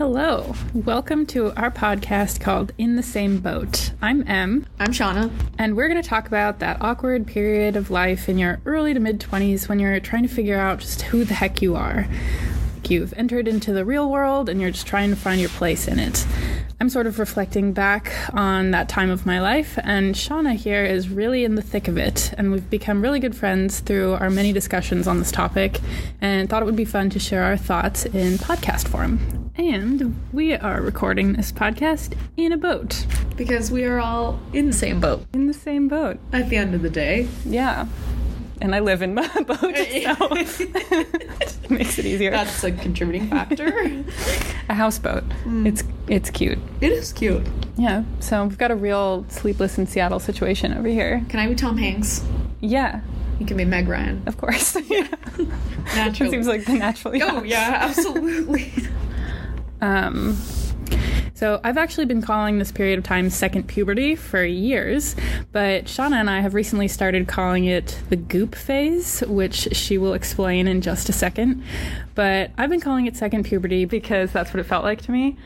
Hello. Welcome to our podcast called In the Same Boat. I'm Em, I'm Shauna. and we're going to talk about that awkward period of life in your early to mid 20s when you're trying to figure out just who the heck you are. Like you've entered into the real world and you're just trying to find your place in it. I'm sort of reflecting back on that time of my life, and Shauna here is really in the thick of it, and we've become really good friends through our many discussions on this topic, and thought it would be fun to share our thoughts in podcast form. And we are recording this podcast in a boat, Because we are all in the same boat in the same boat. at the end of the day. Yeah. And I live in my boat, so makes it easier. That's a contributing factor. a houseboat. It's it's cute. it is cute. Yeah. So we've got a real sleepless in Seattle situation over here. Can I be Tom Hanks? Yeah, You can be Meg Ryan. of course. yeah. Naturally. seems like the natural. Oh, yeah, absolutely. Um, so I've actually been calling this period of time second puberty for years, but Shauna and I have recently started calling it the goop phase, which she will explain in just a second. But I've been calling it second puberty because that's what it felt like to me.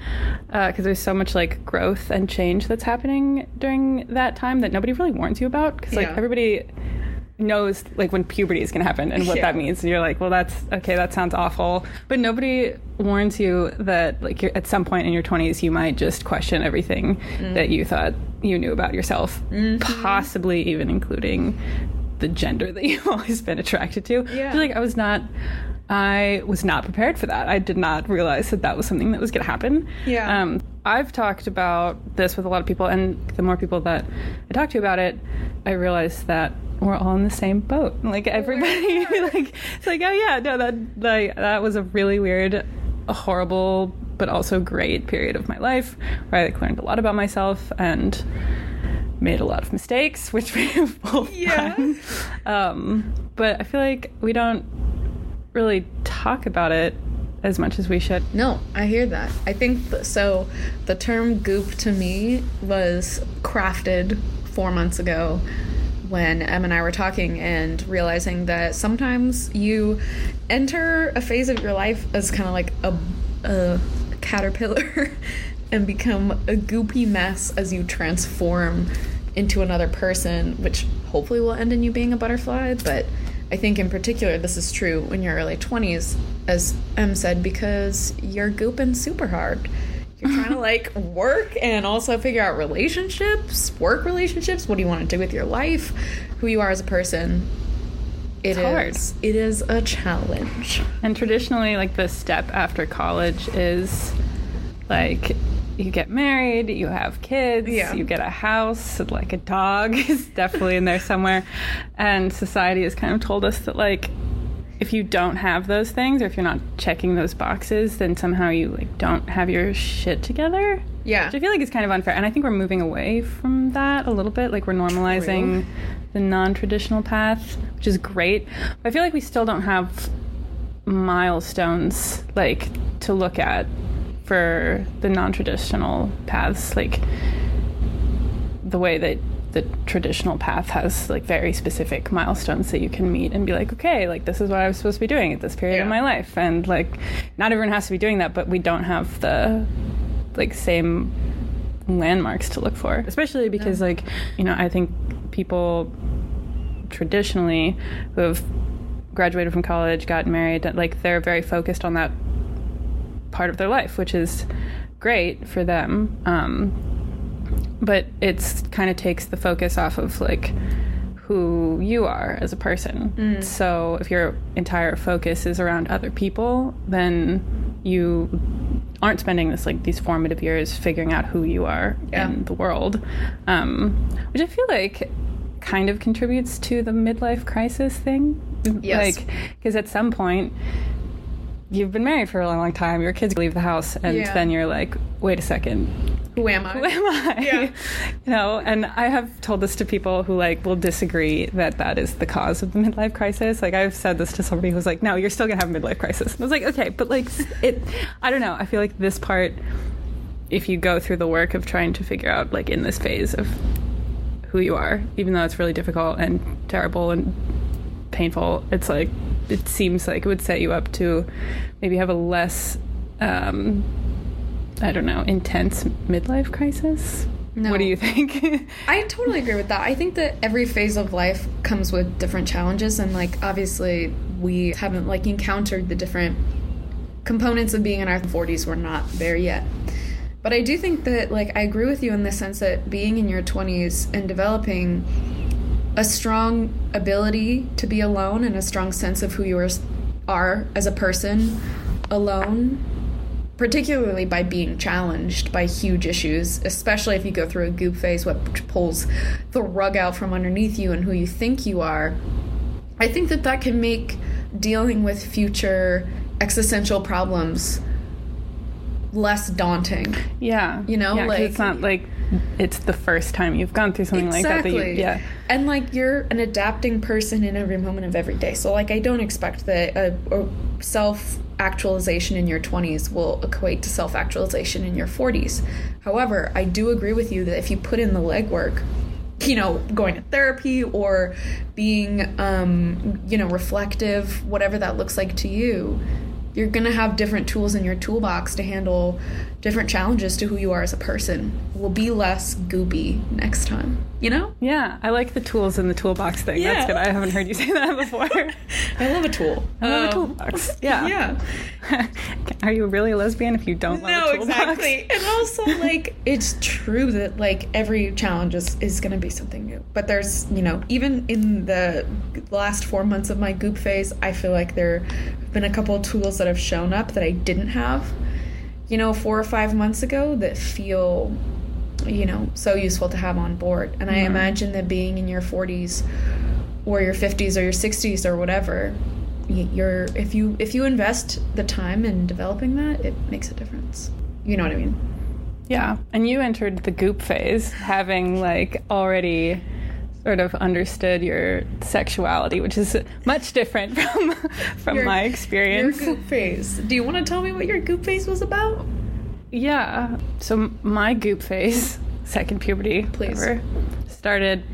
Uh, because there's so much like growth and change that's happening during that time that nobody really warns you about. Because like Yeah. everybody knows like when puberty is going to happen and what Yeah. that means and you're like well that's okay that sounds awful but nobody warns you that like you're, at some point in your 20s you might just question everything Mm. that you thought you knew about yourself Mm-hmm. possibly even including the gender that you've always been attracted to Yeah. I feel like i was not i was not prepared for that i did not realize that that was something that was going to happen Yeah. um, I've talked about this with a lot of people, and the more people that I talk to about it, I realize that we're all in the same boat. Like everybody, like it's like, oh yeah, no, that like that was a really weird, horrible, but also great period of my life where I like, learned a lot about myself and made a lot of mistakes, which we've both Yeah. done. Um, but I feel like we don't really talk about it as much as we should. No, I hear that. I think th- so. The term goop to me was crafted four months ago when Em and I were talking and realizing that sometimes you enter a phase of your life as kind of like a, a caterpillar and become a goopy mess as you transform into another person, which hopefully will end in you being a butterfly. But I think in particular, this is true in your early 20s, as Em said, because you're gooping super hard. You're trying to like work and also figure out relationships, work relationships. What do you want to do with your life? Who you are as a person. It It's hard. is- It is a challenge. And traditionally, like the step after college is like you get married, you have kids, Yeah. you get a house, like a dog is definitely in there somewhere. And society has kind of told us that like if you don't have those things or if you're not checking those boxes, then somehow you like don't have your shit together. Yeah. Which I feel like it's kind of unfair. And I think we're moving away from that a little bit. Like we're normalizing True. the non traditional path, which is great. But I feel like we still don't have milestones like to look at for the non traditional paths. Like the way that the traditional path has like very specific milestones that you can meet and be like, okay, like this is what I was supposed to be doing at this period of my life. And like not everyone has to be doing that, but we don't have the like same landmarks to look for. Especially because like you know i think people traditionally who have graduated from college got married like they're very focused on that part of their life which is great for them um, but it's kind of takes the focus off of like who you are as a person. So if your entire focus is around other people, then you aren't spending this like these formative years figuring out who you are Yeah. in the world, um, which I feel like kind of contributes to the midlife crisis thing. Yes. Like, because at some point you've been married for a long, long time, your kids leave the house, and Yeah. then you're like, wait a second, Who am I? who am I? Yeah. you know, and I have told this to people who like will disagree that that is the cause of the midlife crisis. Like I've said this to somebody who's like, no, you're still gonna have a midlife crisis. And I was like, okay, but like it, I don't know. I feel like this part, if you go through the work of trying to figure out like in this phase of who you are, even though it's really difficult and terrible and painful, it's like it seems like it would set you up to maybe have a less um, I don't know, intense midlife crisis. No. What do you think? I totally agree with that. I think that every phase of life comes with different challenges and like obviously we haven't like encountered the different components of being in our 40s. We're not there yet. But I do think that like I agree with you in the sense that being in your 20s and developing a strong ability to be alone and a strong sense of who you are, are as a person alone particularly by being challenged by huge issues, especially if you go through a goop phase, which pulls the rug out from underneath you and who you think you are. I think that that can make dealing with future existential problems less daunting. Yeah. You know, yeah, like- it's not like it's the first time you've gone through something like that. that you, yeah. And like you're an adapting person in every moment of every day. So like I don't expect that a, a self actualization in your 20s will equate to self actualization in your 40s. However, I do agree with you that if you put in the legwork, you know, going to therapy or being um, you know, reflective, whatever that looks like to you, you're going to have different tools in your toolbox to handle different challenges to who you are as a person. Will be less goopy next time, you know? Yeah, I like the tools in the toolbox thing. Yeah. That's good. I haven't heard you say that before. I love a tool. I love a Um, toolbox. Yeah. Yeah. Are you really a lesbian if you don't love No, a toolbox? exactly. And also, like, it's true that, like, every challenge is, is going to be something new. But there's, you know, even in the last four months of my goop phase, I feel like there have been a couple of tools that have shown up that I didn't have, you know, four or five months ago that feel, you know, so useful to have on board. And I Mhm. imagine that being in your 40s or your 50s or your 60s or whatever, you're if you if you invest the time in developing that, it makes a difference. You know what I mean? Yeah, and you entered the goop phase having like already sort of understood your sexuality, which is much different from from Your- my Your experience. goop phase. Do you want to tell me what your goop phase was about? Yeah. So my goop phase, second puberty, Please. ever, started.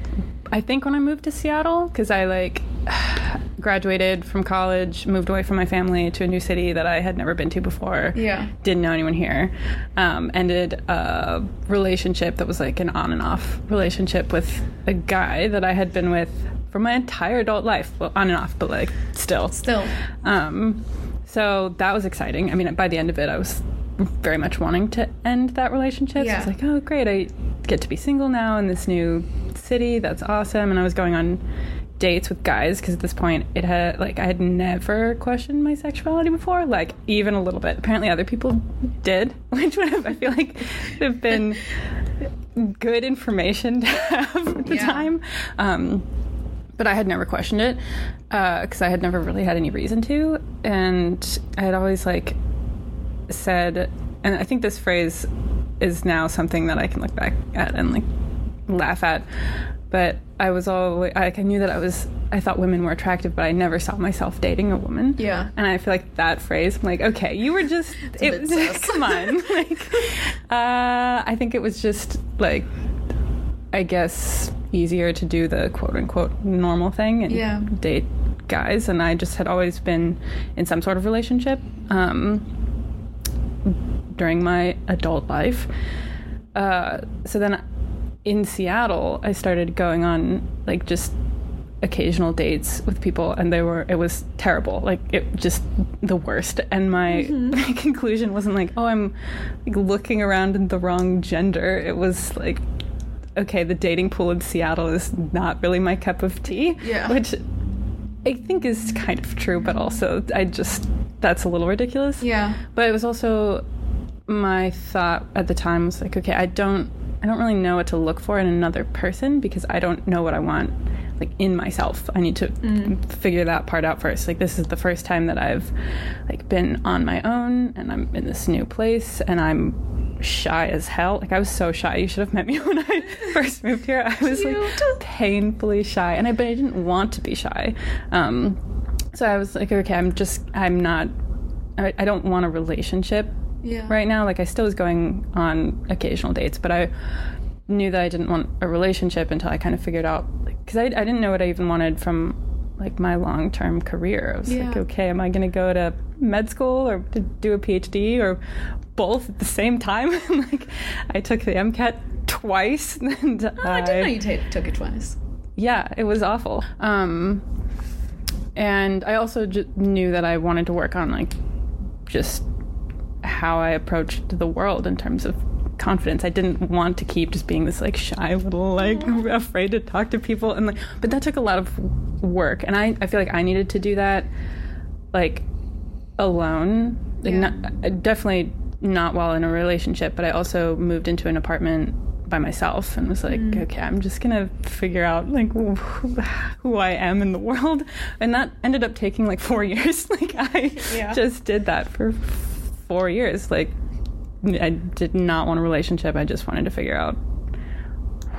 I think when I moved to Seattle, because I like graduated from college, moved away from my family to a new city that I had never been to before. Yeah. Didn't know anyone here. Um, ended a relationship that was like an on and off relationship with a guy that I had been with for my entire adult life. Well, on and off, but like still. Still. Um, so that was exciting. I mean, by the end of it, I was very much wanting to end that relationship. So I was like, oh, great, I get to be single now in this new city. That's awesome. And I was going on dates with guys because at this point, it had like I had never questioned my sexuality before, like even a little bit. Apparently, other people did, which would have I feel like have been good information to have at the Yeah. time. Um, but I had never questioned it because I had never really had any reason to, and I had always like said, and I think this phrase is now something that I can look back at and like laugh at. But I was always like I knew that I was I thought women were attractive, but I never saw myself dating a woman. Yeah. and I feel like that phrase. I'm like, okay, you were just a it, come on. like, uh, I think it was just like I guess easier to do the quote unquote normal thing and Yeah. date guys and I just had always been in some sort of relationship um, during my adult life. Uh, so then in Seattle, I started going on like just occasional dates with people and they were it was terrible. Like it just the worst. And my, mm-hmm. my conclusion wasn't like oh i'm like looking around in the wrong gender. It was like okay the dating pool in seattle is not really my cup of tea. Yeah. which i think is kind of true but also i just that's a little ridiculous. Yeah. but it was also my thought at the time was like, okay, I don't I don't really know what to look for in another person because I don't know what I want like in myself. I need to figure that part out first. Like this is the first time that I've like been on my own and I'm in this new place and I'm shy as hell. Like I was so shy. You should have met me when I first moved here. I was like painfully shy and I but I didn't want to be shy. Um so I was like, okay, I'm just I'm not I, I don't want a relationship Yeah. right now. Like I still was going on occasional dates, but I knew that I didn't want a relationship until I kind of figured out because I, I didn't know what I even wanted from like my long term career. I was like, okay, am I going to go to med school or to do a PhD or both at the same time. like I took the MCAT twice, and Oh, I didn't know you ta took it twice. yeah, it was awful. Um, and I also j- knew that I wanted to work on like just how I approached the world in terms of confidence. I didn't want to keep just being this like shy little like afraid to talk to people and like but that took a lot of work and I I feel like I needed to do that like alone. Like, Yeah. not, uh, definitely not while in a relationship, but I also moved into an apartment by myself and was like, okay, I'm just gonna figure out like who, who I am in the world, and that ended up taking like four years. like I Yeah. just did that for four years. Like I did not want a relationship. I just wanted to figure out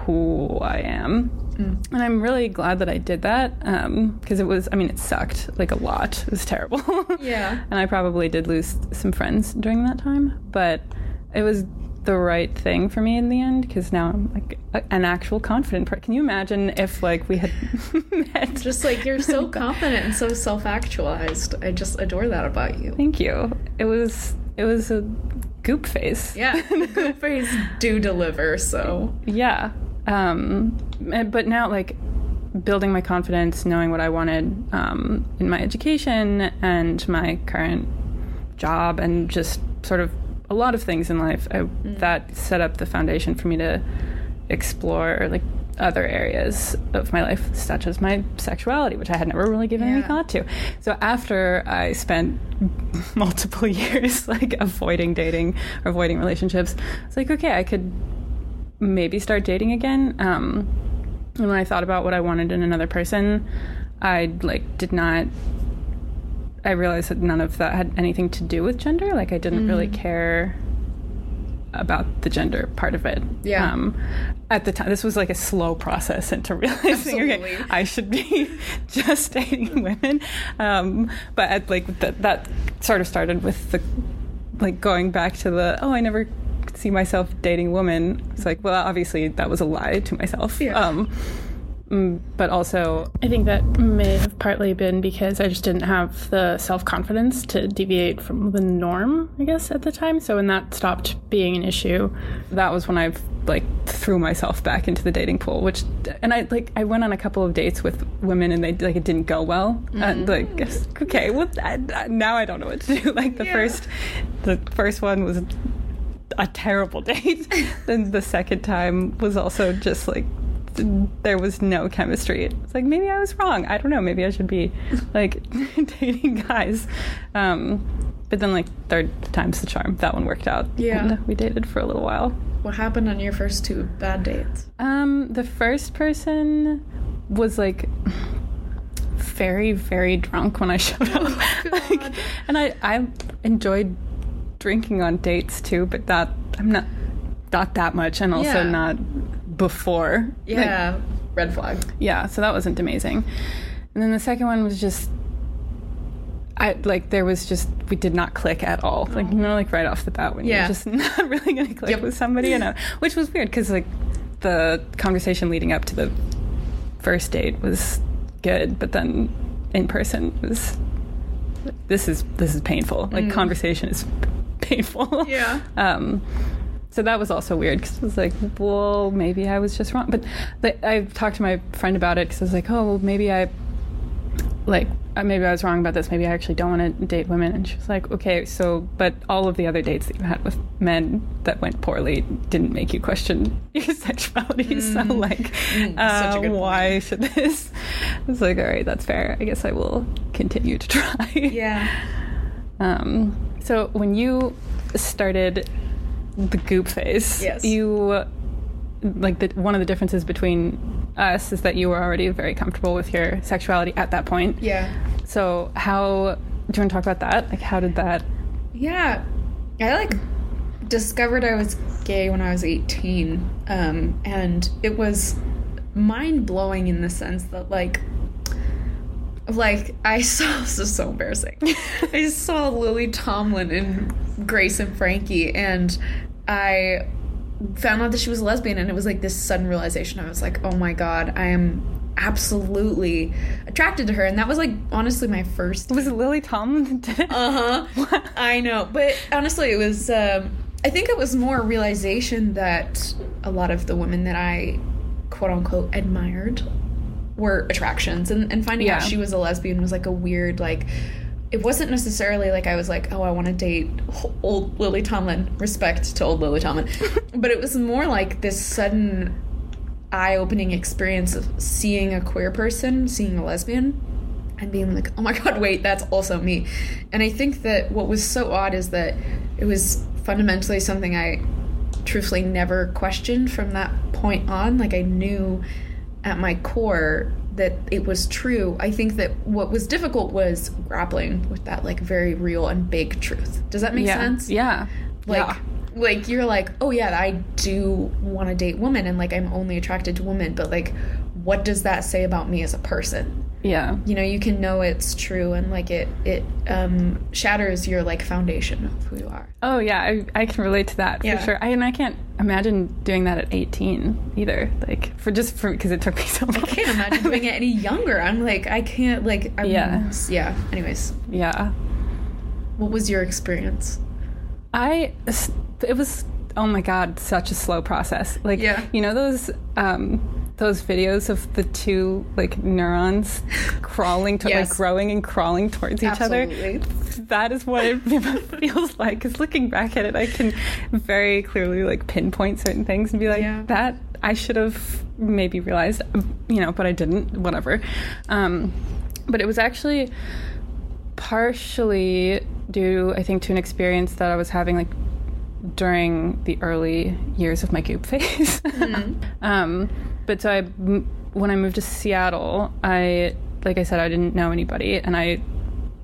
who I am. Mm. And I'm really glad that I did that um, because it was, I mean, it sucked like a lot. It was terrible. Yeah. and I probably did lose some friends during that time, but it was the right thing for me in the end because now I'm like a, an actual confident person. Can you imagine if like we had met? Just like you're so confident and so self-actualized. I just adore that about you. Thank you. It was it was a goop face. Yeah, good face do deliver. So Yeah. Um, but now, like, building my confidence, knowing what I wanted um, in my education and my current job, and just sort of a lot of things in life, I, that set up the foundation for me to explore, like, other areas of my life, such as my sexuality, which I had never really given any thought to. So after I spent multiple years like avoiding dating or avoiding relationships, it's like okay, I could maybe start dating again. Um, and when I thought about what I wanted in another person, I like did not. I realized that none of that had anything to do with gender. Like I didn't really care about the gender part of it. Yeah. Um, at the time, this was like a slow process into realizing, Absolutely. okay, I should be just dating women. Um, but at, like that, that sort of started with the like going back to the oh, I never see myself dating women. It's like, well, obviously that was a lie to myself. Yeah. Um, mm, Mm, but also, I think that may have partly been because I just didn't have the self confidence to deviate from the norm, I guess, at the time. So when that stopped being an issue, that was when I like threw myself back into the dating pool. Which, and I like, I went on a couple of dates with women, and they like it didn't go well. And mm. like, okay, well, I, I- now I don't know what to do. Like the Yeah. first, the first one was a terrible date. then the second time was also just like there was no chemistry. It's like maybe I was wrong. I don't know. Maybe I should be like dating guys. Um, but then like third time's the charm. That one worked out. Yeah. And we dated for a little while. what happened on your first two bad dates? Um, the first person was like very, very drunk when I showed up. like, and I, I enjoyed drinking on dates too, but that I'm not not that much, and also Yeah. not before. Like, Yeah, red flag. yeah. So that wasn't amazing. And then the second one was just. I like there was just we did not click at all. Like you know, like right off the bat when Yeah. you're just not really gonna click Yep. with somebody, and which was weird because like the conversation leading up to the first date was good, but then in person was this is this is painful. Like conversation is painful. Mm. Yeah. Um, so that was also weird because it was like, well, maybe I was just wrong. But I talked to my friend about it because I was like, oh, well, maybe I like uh, maybe I was wrong about this. Maybe I actually don't want to date women. And she was like, okay, so but all of the other dates that you had with men that went poorly didn't make you question your sexuality. So like, Mm, uh, such a good why should this? I was like, all right, that's fair. I guess I will continue to try. Yeah. Um, so when you started the goop phase, Yes. you like the one of the differences between us is that you were already very comfortable with your sexuality at that point. Yeah. So how do you want to talk about that? Like how did that? Yeah. I like discovered I was gay when I was 18. Um, and it was mind blowing in the sense that like like I saw this is so embarrassing. I saw Lily Tomlin in Grace and Frankie and I found out that she was a lesbian and it was like this sudden realization. I was like, "Oh my god, I am absolutely attracted to her, and that was like honestly my first. Was it Lily Tomlin that did it? Uh huh. I know, but honestly, it was. Um, I think it was more a realization that a lot of the women that I quote unquote admired were attractions, and, and finding out she was a lesbian was like a weird like. It wasn't necessarily like I was like, oh, I want to date old Lily Tomlin. Respect to old Lily Tomlin, but it was more like this sudden eye-opening experience of seeing a queer person, seeing a lesbian, and being like, oh my god, wait, that's also me. And I think that what was so odd is that it was fundamentally something I truthfully never questioned from that point on. Like I knew at my core that it was true. I think that what was difficult was grappling with that like very real and big truth. Does that make yeah. sense? Yeah. Like yeah. like you're like, "Oh yeah, I do want to date women and like I'm only attracted to women, but like what does that say about me as a person?" Yeah. you know you can know it's true and like it it um shatters your like foundation of who you are Oh yeah, I, I can relate to that Yeah. for sure. I, and I can't imagine doing that at 18 either. Like for just for because it took me so long. i can't imagine doing it any younger i'm like i can't like I'm, Yeah. yeah anyways Yeah. what was your experience I it was oh my god, such a slow process. Like Yeah. you know those um those videos of the two like neurons crawling to Yes. like growing and crawling towards each other. That is what it feels like. Because looking back at it, I can very clearly like pinpoint certain things and be like, Yeah. that I should have maybe realized, you know, but I didn't. Whatever. Um, but it was actually partially due, I think, to an experience that I was having like during the early years of my goop phase. um, but so I, when I moved to Seattle, I, like I said, I didn't know anybody, and I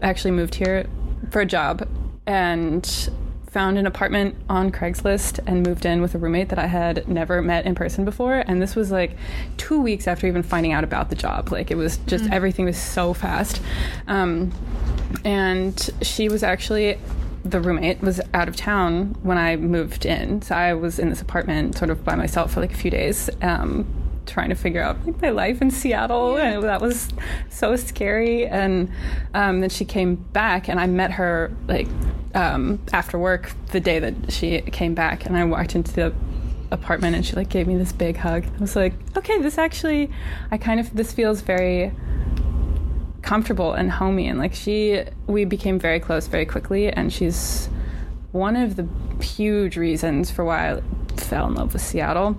actually moved here for a job and found an apartment on Craigslist and moved in with a roommate that I had never met in person before. And this was like two weeks after even finding out about the job. Like it was just everything was so fast. Um, and she was actually the roommate was out of town when I moved in, so I was in this apartment sort of by myself for like a few days, um, trying to figure out like my life in Seattle, and that was so scary. And um, then she came back, and I met her like um, after work the day that she came back, and I walked into the apartment, and she like gave me this big hug. I was like, okay, this actually, I kind of this feels very comfortable and homey and like she we became very close very quickly and she's one of the huge reasons for why I fell in love with Seattle.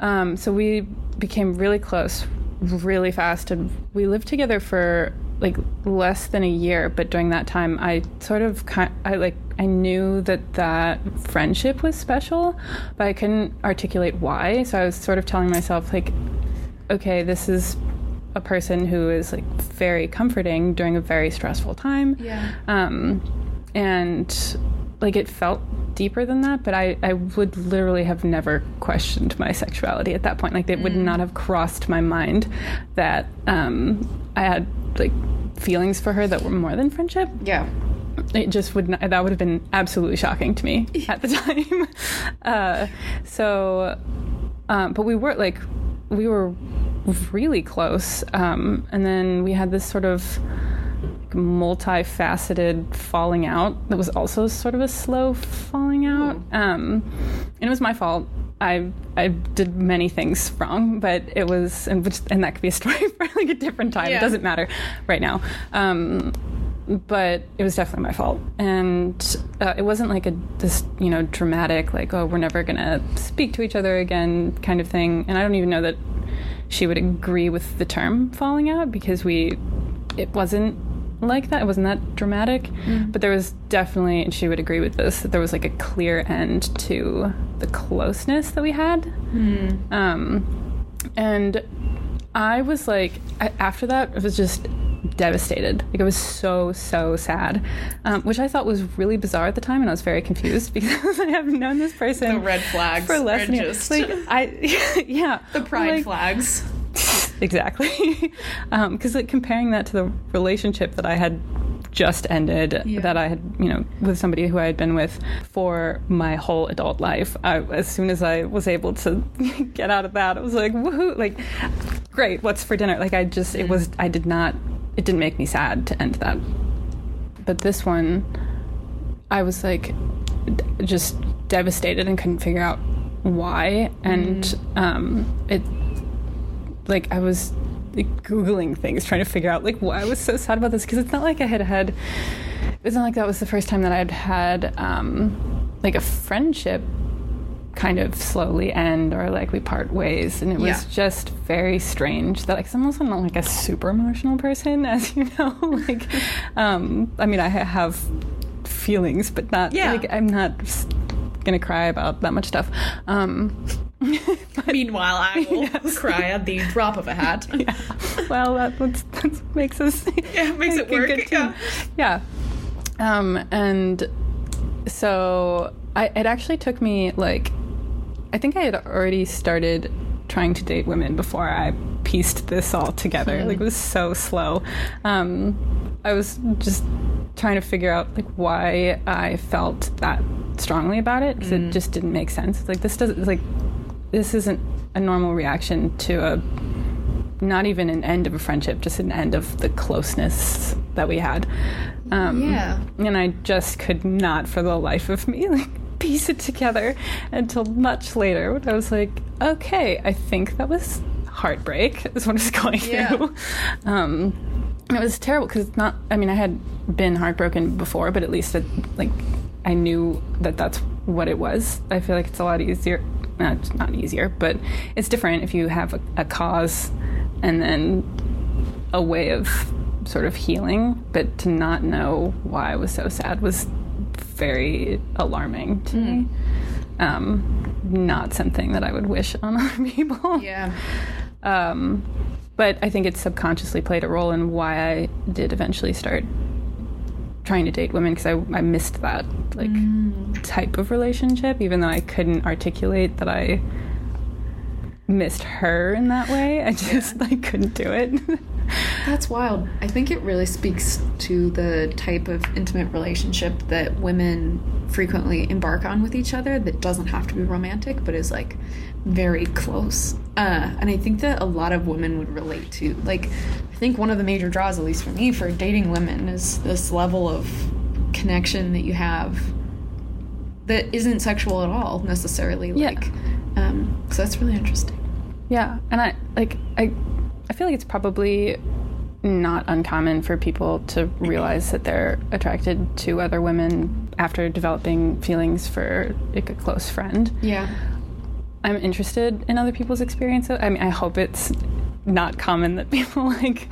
Um, so we became really close really fast and we lived together for like less than a year but during that time I sort of I like I knew that that friendship was special but I couldn't articulate why. So I was sort of telling myself like okay this is a person who is like very comforting during a very stressful time. Yeah. Um, and like it felt deeper than that but I, I would literally have never questioned my sexuality at that point. Like it would not have crossed my mind that um, i had like feelings for her that were more than friendship. Yeah. It just would not, that would have been absolutely shocking to me at the time. Uh, so um, but we were like we were really close um, and then we had this sort of multifaceted falling out that was also sort of a slow falling out um, and it was my fault I I did many things wrong, but it was and which and that could be a story for like a different time. Yeah. It doesn't matter right now. Um, but it was definitely my fault, and uh, it wasn't like a this you know dramatic like oh we're never gonna speak to each other again kind of thing. And I don't even know that she would agree with the term falling out because we it wasn't like that. It wasn't that dramatic, but there was definitely, and she would agree with this, that there was like a clear end to the closeness that we had. Um, and I was like, after that, I was just devastated. Like, it was so, so sad, um, which I thought was really bizarre at the time. And I was very confused because I have known this person the red flags for less than just Like, I, yeah. the pride like, flags exactly because like comparing that to the relationship that i had just ended Yeah. that I had, you know, with somebody who I had been with for my whole adult life. I, as soon as I was able to get out of that, I was like, woohoo! Like, great. What's for dinner? Like, I just, it was, I did not, it didn't make me sad to end that. But this one, I was like, d- just devastated and couldn't figure out why. And um, it, like, I was like, googling things trying to figure out like why I was so sad about this because it's not like I had had. It's not like that was the first time that I'd had um, like a friendship kind of slowly end or like we part ways and it was Yeah. just very strange that like 'cause I'm also not like a super emotional person as you know like um I mean I have feelings but not Yeah. like I'm not gonna cry about that much stuff um Meanwhile, I will cry at the drop of a hat. yeah. Well, that, that's, that's makes us. Yeah, it makes it like work, team. Yeah. Um, and so I, it actually took me like, I think I had already started trying to date women before I pieced this all together. Like it was so slow. Um, I was just trying to figure out like why I felt that strongly about it because it just didn't make sense. Like this doesn't like this isn't a normal reaction to a not even an end of a friendship, just an end of the closeness that we had. Um, Yeah. And I just could not, for the life of me, like piece it together until much later when I was like, okay, I think that was heartbreak is what I was going Yeah. through. Um, it was terrible because it's not. I mean, I had been heartbroken before, but at least it, like I knew that that's what it was. I feel like it's a lot easier. Not it's not easier, but it's different if you have a, a cause and then a way of sort of healing. But to not know why I was so sad was very alarming to me. Um, not something that I would wish on other people. Yeah. Um, but I think it subconsciously played a role in why I did eventually start trying to date women because I, I missed that like mm. type of relationship, even though I couldn't articulate that I missed her in that way. I just like couldn't do it. That's wild. I think it really speaks to the type of intimate relationship that women frequently embark on with each other that doesn't have to be romantic, but is like very close. Uh, and I think that a lot of women would relate to. Like, I think one of the major draws, at least for me, for dating women is this level of connection that you have that isn't sexual at all necessarily. Yeah. Like, um, so that's really interesting. Yeah, and I like I I feel like it's probably not uncommon for people to realize that they're attracted to other women after developing feelings for like a close friend. Yeah. I'm interested in other people's experiences. I mean, I hope it's not common that people like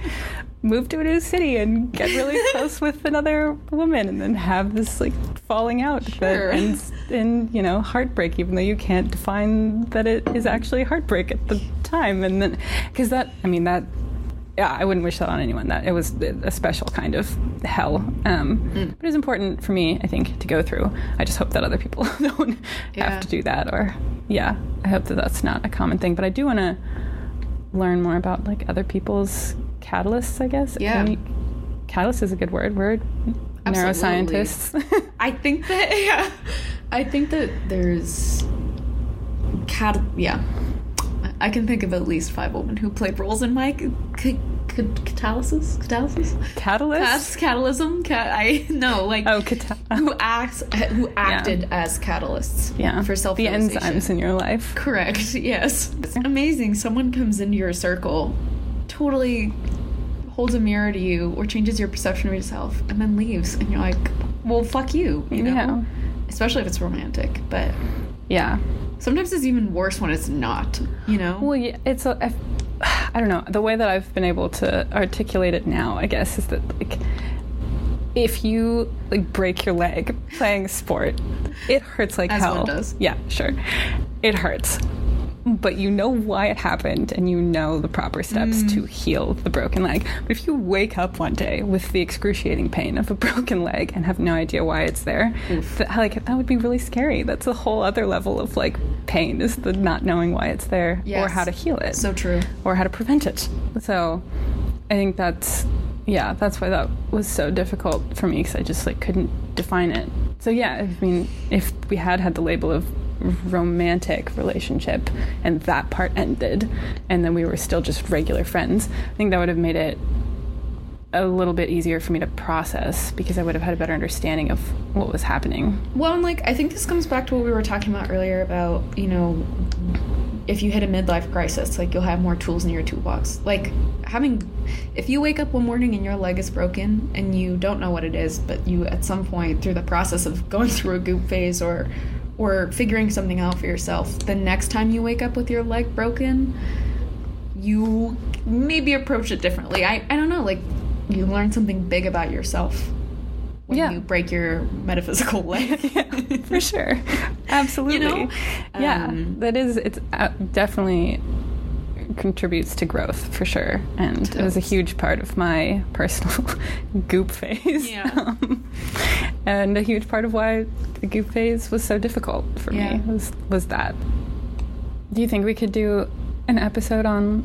move to a new city and get really close with another woman and then have this like falling out Sure. that ends in you know heartbreak, even though you can't define that it is actually heartbreak at the time. And then because that, I mean that. Yeah, I wouldn't wish that on anyone. That it was a special kind of hell, um, but it was important for me, I think, to go through. I just hope that other people don't Yeah. have to do that, or yeah, I hope that that's not a common thing. But I do want to learn more about like other people's catalysts. I guess. Yeah. We- catalyst is a good word. We're Absolutely. neuroscientists. I think that yeah, I think that there's cat yeah. I can think of at least five women who played roles in my c- c- catalysis, catalysis, catalyst. Cat- catalysm. Cat- I no like Oh, cata- who acts who acted as catalysts. yeah. for self the enzymes in your life. Correct. Yes. It's amazing. Someone comes into your circle, totally holds a mirror to you or changes your perception of yourself, and then leaves, and you're like, "Well, fuck you," you know. Yeah. Especially if it's romantic, but Yeah. sometimes it's even worse when it's not. You know. Well, yeah, it's a. I, I don't know. The way that I've been able to articulate it now, I guess, is that like if you like break your leg playing sport, it hurts like As hell. Yeah, sure. It hurts. But you know why it happened and you know the proper steps Mm. to heal the broken leg. But if you wake up one day with the excruciating pain of a broken leg and have no idea why it's there, that, like that would be really scary. That's a whole other level of like pain is the not knowing why it's there or how to heal it so true. or how to prevent it. So I think that's yeah, that's why that was so difficult for me because I just like couldn't define it. So yeah, I mean, if we had had the label of romantic relationship and that part ended and then we were still just regular friends, I think that would have made it a little bit easier for me to process because I would have had a better understanding of what was happening. Well, and like I think this comes back to what we were talking about earlier about, you know, if you hit a midlife crisis, like you'll have more tools in your toolbox. Like having if you wake up one morning and your leg is broken and you don't know what it is, but you at some point through the process of going through a goop phase or or figuring something out for yourself, the next time you wake up with your leg broken, you maybe approach it differently. I, I don't know, like you learn something big about yourself when Yeah. you break your metaphysical leg. yeah, for sure. Absolutely. You know? yeah, Um, that is, it's uh, definitely contributes to growth for sure. And it was a huge part of my personal goop phase. Yeah. Um, and a huge part of why the goop phase was so difficult for Yeah. me was, was that. Do you think we could do an episode on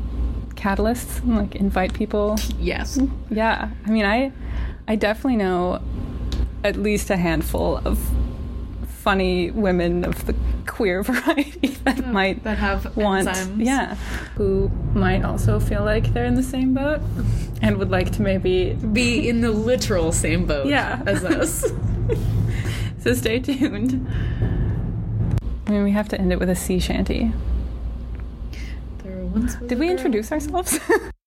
catalysts and like invite people yes. yeah, I mean, I, I definitely know at least a handful of funny women of the queer variety that hmm, might that have want, enzymes. yeah, who might also feel like they're in the same boat and would like to maybe. Be in the literal same boat Yeah. as us. So stay tuned. I mean, we have to end it with a sea shanty. there once was Did we girl- introduce ourselves?